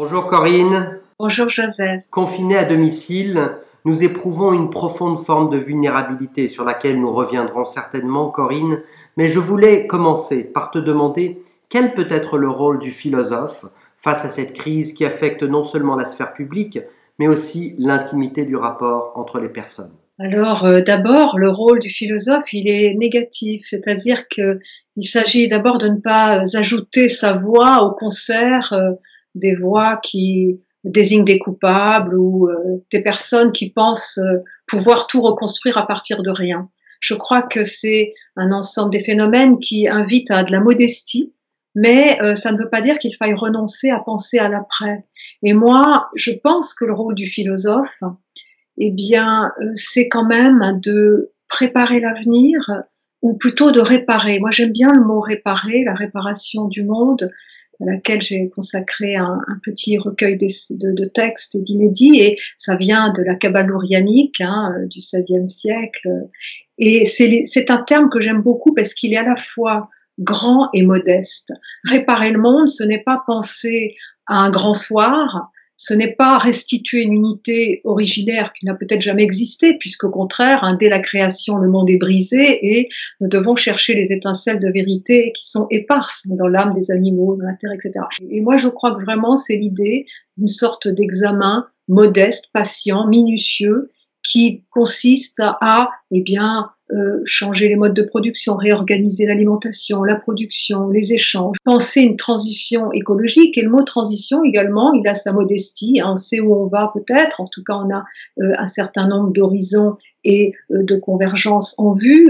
Bonjour Corinne. Bonjour Joseph. Confinés à domicile, nous éprouvons une profonde forme de vulnérabilité sur laquelle nous reviendrons certainement, Corinne, mais je voulais commencer par te demander quel peut être le rôle du philosophe face à cette crise qui affecte non seulement la sphère publique, mais aussi l'intimité du rapport entre les personnes? Alors euh, d'abord, le rôle du philosophe, il est négatif, c'est-à-dire qu'il s'agit d'abord de ne pas ajouter sa voix au concert euh, des voix qui désignent des coupables ou euh, des personnes qui pensent pouvoir tout reconstruire à partir de rien. Je crois que c'est un ensemble des phénomènes qui invitent à de la modestie, mais ça ne veut pas dire qu'il faille renoncer à penser à l'après. Et moi, je pense que le rôle du philosophe, eh bien, euh, c'est quand même de préparer l'avenir ou plutôt de réparer. Moi, j'aime bien le mot réparer, la réparation du monde, à laquelle j'ai consacré un, petit recueil de, textes et d'inédits, et ça vient de la Kabbale hein, euh, du XVIe siècle. Et c'est un terme que j'aime beaucoup parce qu'il est à la fois grand et modeste. Réparer le monde, ce n'est pas penser à un grand soir, ce n'est pas restituer une unité originaire qui n'a peut-être jamais existé, puisqu'au contraire, hein, dès la création, le monde est brisé et nous devons chercher les étincelles de vérité qui sont éparses dans l'âme des animaux, dans la terre, etc. Et moi, je crois que vraiment, c'est l'idée d'une sorte d'examen modeste, patient, minutieux, qui consiste à, eh bien, euh, changer les modes de production, réorganiser l'alimentation, la production, les échanges, penser une transition écologique. Et le mot transition également, il a sa modestie. Hein. on sait où on va peut-être. En tout cas, on a euh, un certain nombre d'horizons et euh, de convergences en vue,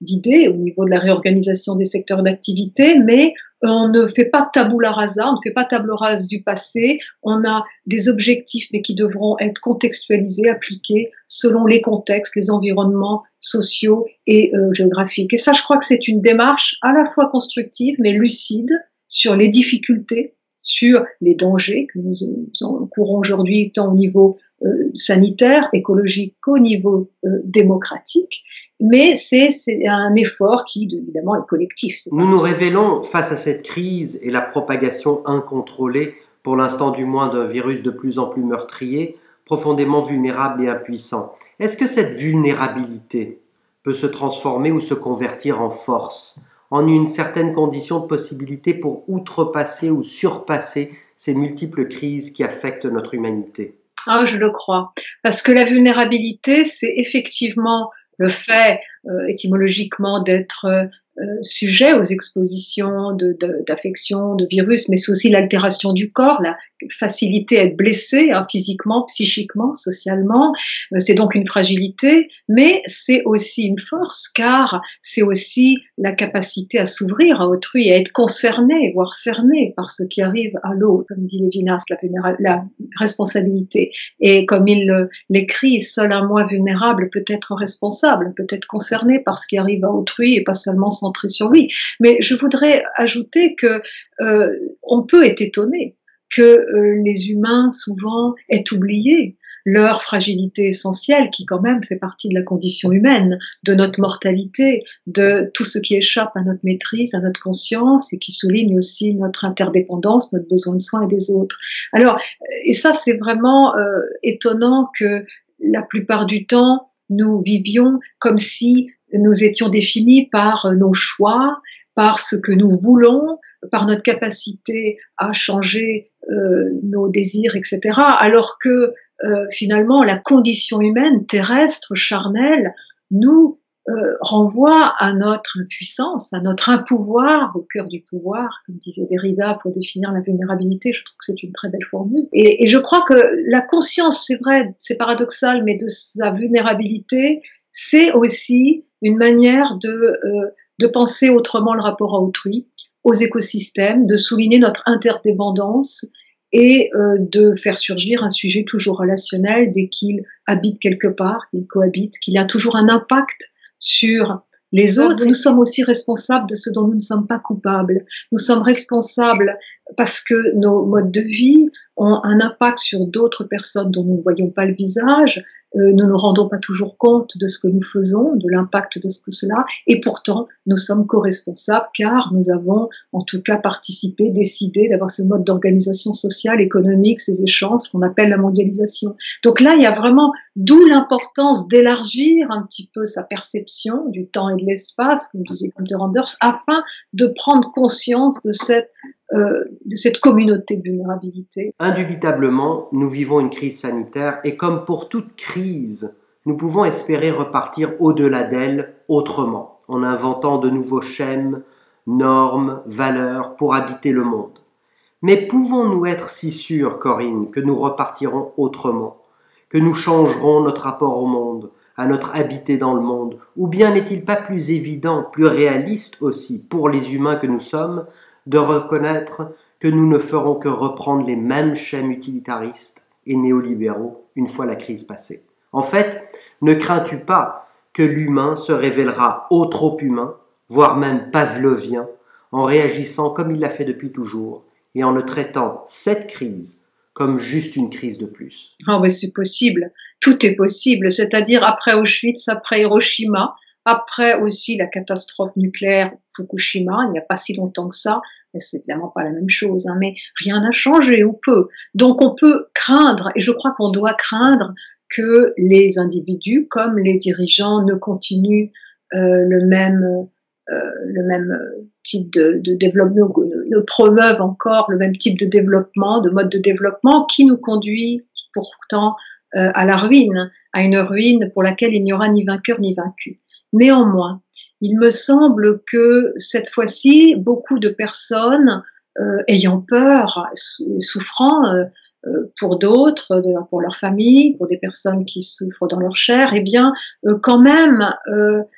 d'idées au niveau de la réorganisation des secteurs d'activité, mais on ne fait pas tabula rasa, on ne fait pas table rase du passé, on a des objectifs mais qui devront être contextualisés, appliqués selon les contextes, les environnements sociaux et euh, géographiques. Et ça, je crois que c'est une démarche à la fois constructive mais lucide sur les difficultés, sur les dangers que nous, encourons aujourd'hui tant au niveau euh, sanitaire, écologique qu'au niveau euh, démocratique mais c'est un effort qui, évidemment, est collectif. Nous nous révélons face à cette crise et la propagation incontrôlée, pour l'instant du moins, d'un virus de plus en plus meurtrier, profondément vulnérable et impuissant. Est-ce que cette vulnérabilité peut se transformer ou se convertir en force, en une certaine condition de possibilité pour outrepasser ou surpasser ces multiples crises qui affectent notre humanité? Ah, je le crois. Parce que la vulnérabilité, c'est effectivement le fait euh, étymologiquement d'être euh, sujet aux expositions d'affections, de, de, virus, mais c'est aussi l'altération du corps, la facilité à être blessé hein, physiquement, psychiquement, socialement. Euh, c'est donc une fragilité, mais c'est aussi une force, car c'est aussi la capacité à s'ouvrir à autrui, à être concerné, voire cerné par ce qui arrive à l'autre, comme dit Lévinas, la, la responsabilité. Et comme il l'écrit, seul un moi vulnérable peut être responsable, peut être concerné par ce qui arrive à autrui et pas seulement sans sur lui. Mais je voudrais ajouter que euh, on peut être étonné que euh, les humains souvent aient oublié leur fragilité essentielle qui quand même fait partie de la condition humaine, de notre mortalité, de tout ce qui échappe à notre maîtrise, à notre conscience et qui souligne aussi notre interdépendance, notre besoin de soins et des autres. Alors, et ça c'est vraiment euh, étonnant que la plupart du temps, nous vivions comme si nous étions définis par nos choix, par ce que nous voulons, par notre capacité à changer euh, nos désirs, etc. Alors que euh, finalement, la condition humaine, terrestre, charnelle, nous euh, renvoie à notre impuissance, à notre impouvoir, au cœur du pouvoir, comme disait Derrida pour définir la vulnérabilité. Je trouve que c'est une très belle formule. Et, et je crois que la conscience, c'est vrai, c'est paradoxal, mais de sa vulnérabilité, c'est aussi une manière de, euh, de penser autrement le rapport à autrui, aux écosystèmes, de souligner notre interdépendance et euh, de faire surgir un sujet toujours relationnel dès qu'il habite quelque part, qu'il cohabite, qu'il a toujours un impact sur les autres. Nous sommes aussi responsables de ce dont nous ne sommes pas coupables. Nous sommes responsables parce que nos modes de vie ont un impact sur d'autres personnes dont nous ne voyons pas le visage, nous ne nous rendons pas toujours compte de ce que nous faisons, de l'impact de ce que cela, et pourtant nous sommes co-responsables car nous avons en tout cas participé, décidé d'avoir ce mode d'organisation sociale, économique, ces échanges, ce qu'on appelle la mondialisation. Donc là, il y a vraiment d'où l'importance d'élargir un petit peu sa perception du temps et de l'espace, comme disait Gunther Anders, afin de prendre conscience de cette euh, de cette communauté de vulnérabilité. Indubitablement, nous vivons une crise sanitaire et comme pour toute crise, nous pouvons espérer repartir au-delà d'elle autrement, en inventant de nouveaux schèmes, normes, valeurs pour habiter le monde. Mais pouvons-nous être si sûrs, Corinne, que nous repartirons autrement, que nous changerons notre rapport au monde, à notre habité dans le monde, ou bien n'est-il pas plus évident, plus réaliste aussi, pour les humains que nous sommes, de reconnaître que nous ne ferons que reprendre les mêmes schèmes utilitaristes et néolibéraux une fois la crise passée. En fait, ne crains-tu pas que l'humain se révélera au trop humain, voire même pavlovien, en réagissant comme il l'a fait depuis toujours et en ne traitant cette crise comme juste une crise de plus? Ah oui, c'est possible. Tout est possible. C'est-à-dire après Auschwitz, après Hiroshima, après aussi la catastrophe nucléaire Fukushima, il n'y a pas si longtemps que ça, c'est évidemment pas la même chose, hein, mais rien n'a changé ou peu. Donc on peut craindre, et je crois qu'on doit craindre que les individus comme les dirigeants ne continuent euh, le même euh, le même type de, de développement, ne, ne promeuvent encore le même type de développement, de mode de développement qui nous conduit pourtant euh, à la ruine, à une ruine pour laquelle il n'y aura ni vainqueur ni vaincu. Néanmoins, il me semble que cette fois-ci, beaucoup de personnes euh, ayant peur, souffrant euh, euh, pour d'autres, pour leur famille, pour des personnes qui souffrent dans leur chair, eh bien, quand même,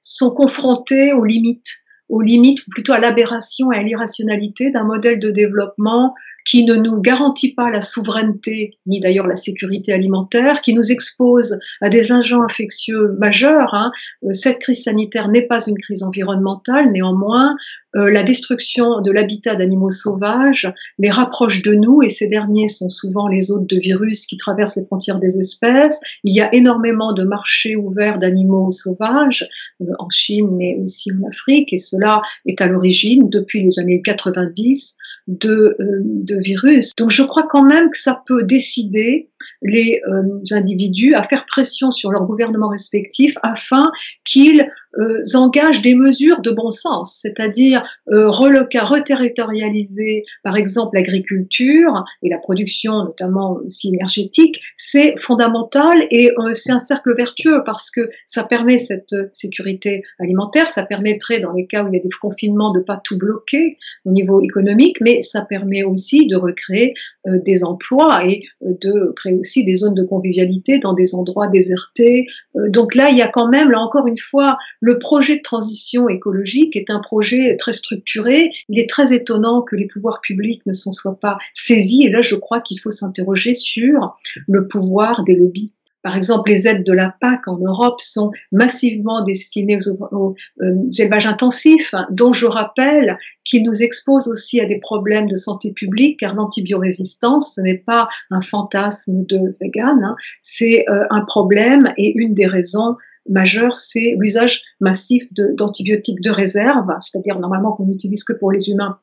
sont confrontées aux limites, aux limites, ou plutôt à l'aberration et à l'irrationalité d'un modèle de développement qui ne nous garantit pas la souveraineté, ni d'ailleurs la sécurité alimentaire, qui nous expose à des agents infectieux majeurs. Hein. Euh, cette crise sanitaire n'est pas une crise environnementale, néanmoins, euh, la destruction de l'habitat d'animaux sauvages les rapproche de nous, et ces derniers sont souvent les hôtes de virus qui traversent les frontières des espèces. Il y a énormément de marchés ouverts d'animaux sauvages euh, en Chine, mais aussi en Afrique, et cela est à l'origine, depuis les années 90, de, euh, de virus. Donc je crois quand même que ça peut décider les euh, individus à faire pression sur leurs gouvernements respectifs afin qu'ils euh, engagent des mesures de bon sens, c'est-à-dire euh, reterritorialiser par exemple l'agriculture et la production notamment aussi énergétique, c'est fondamental et euh, c'est un cercle vertueux parce que ça permet cette sécurité alimentaire, ça permettrait dans les cas où il y a des confinements de pas tout bloquer au niveau économique, mais ça permet aussi de recréer des emplois et de créer aussi des zones de convivialité dans des endroits désertés. donc là, il y a quand même, là encore une fois, le projet de transition écologique est un projet très structuré. Il est très étonnant que les pouvoirs publics ne s'en soient pas saisis. Et là, je crois qu'il faut s'interroger sur le pouvoir des lobbies. Par exemple, les aides de la PAC en Europe sont massivement destinées aux, euh, élevages intensifs, dont je rappelle qu'ils nous exposent aussi à des problèmes de santé publique, car l'antibiorésistance, ce n'est pas un fantasme de vegan, hein, c'est euh, un problème et une des raisons majeur, c'est l'usage massif d'antibiotiques de, réserve, c'est-à-dire normalement qu'on n'utilise que pour les humains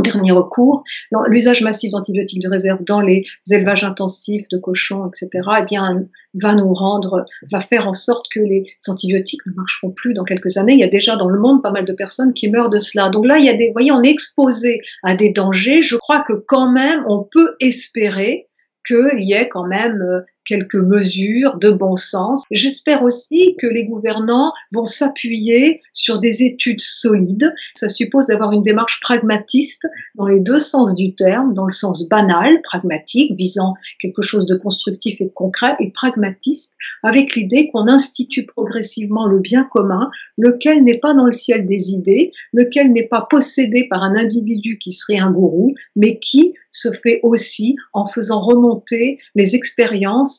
dernier recours, l'usage massif d'antibiotiques de réserve dans les élevages intensifs de cochons, etc., eh bien, va nous rendre, va faire en sorte que les antibiotiques ne marcheront plus dans quelques années. Il y a déjà dans le monde pas mal de personnes qui meurent de cela. Donc là, il y a des, vous voyez, on est exposé à des dangers. Je crois que quand même, on peut espérer qu'il y ait quand même euh, quelques mesures de bon sens. J'espère aussi que les gouvernants vont s'appuyer sur des études solides. Ça suppose d'avoir une démarche pragmatiste dans les deux sens du terme, dans le sens banal, pragmatique, visant quelque chose de constructif et de concret, et pragmatiste, avec l'idée qu'on institue progressivement le bien commun, lequel n'est pas dans le ciel des idées, lequel n'est pas possédé par un individu qui serait un gourou, mais qui se fait aussi en faisant remonter les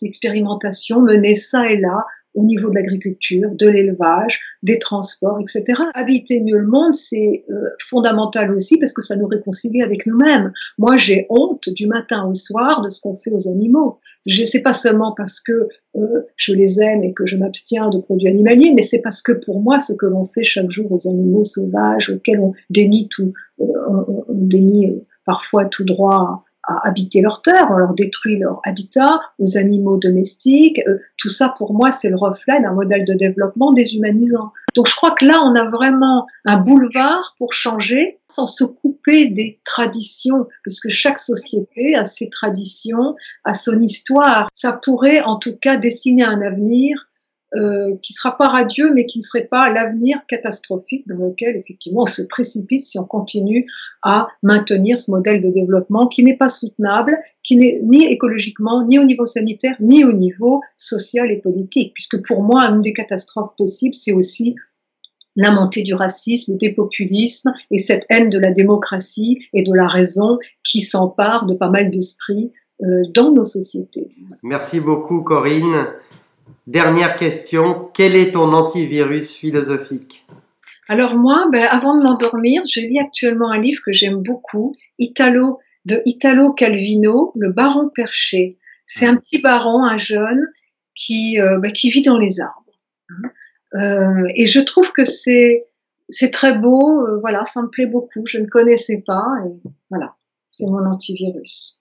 expérimentations menées ça et là au niveau de l'agriculture, de l'élevage, des transports, etc. Habiter mieux le monde, c'est euh, fondamental aussi parce que ça nous réconcilie avec nous-mêmes. Moi, j'ai honte du matin au soir de ce qu'on fait aux animaux. Je sais pas seulement parce que euh, je les aime et que je m'abstiens de produits animaliers, mais c'est parce que pour moi, ce que l'on fait chaque jour aux animaux sauvages, auxquels on dénie tout, euh, on, dénie parfois tout droit à habiter leur terre, on leur détruit leur habitat, aux animaux domestiques. Euh, tout ça, pour moi, c'est le reflet d'un modèle de développement déshumanisant. Donc, je crois que là, on a vraiment un boulevard pour changer sans se couper des traditions, parce que chaque société a ses traditions, a son histoire. Ça pourrait, en tout cas, dessiner un avenir euh, qui sera pas radieux, mais qui ne serait pas l'avenir catastrophique dans lequel effectivement on se précipite si on continue à maintenir ce modèle de développement qui n'est pas soutenable, qui n'est ni écologiquement, ni au niveau sanitaire, ni au niveau social et politique, puisque pour moi, une des catastrophes possibles, c'est aussi la montée du racisme, des populismes et cette haine de la démocratie et de la raison qui s'empare de pas mal d'esprits euh, dans nos sociétés. Merci beaucoup Corinne. Dernière question, quel est ton antivirus philosophique? Alors moi, ben, avant de m'endormir, je lis actuellement un livre que j'aime beaucoup, Italo, de Italo Calvino, Le Baron Perché. C'est un petit baron, un jeune, qui, euh, ben, qui vit dans les arbres. Euh, et je trouve que c'est c'est très beau, euh, voilà, ça me plaît beaucoup. Je ne connaissais pas, et voilà, c'est mon antivirus.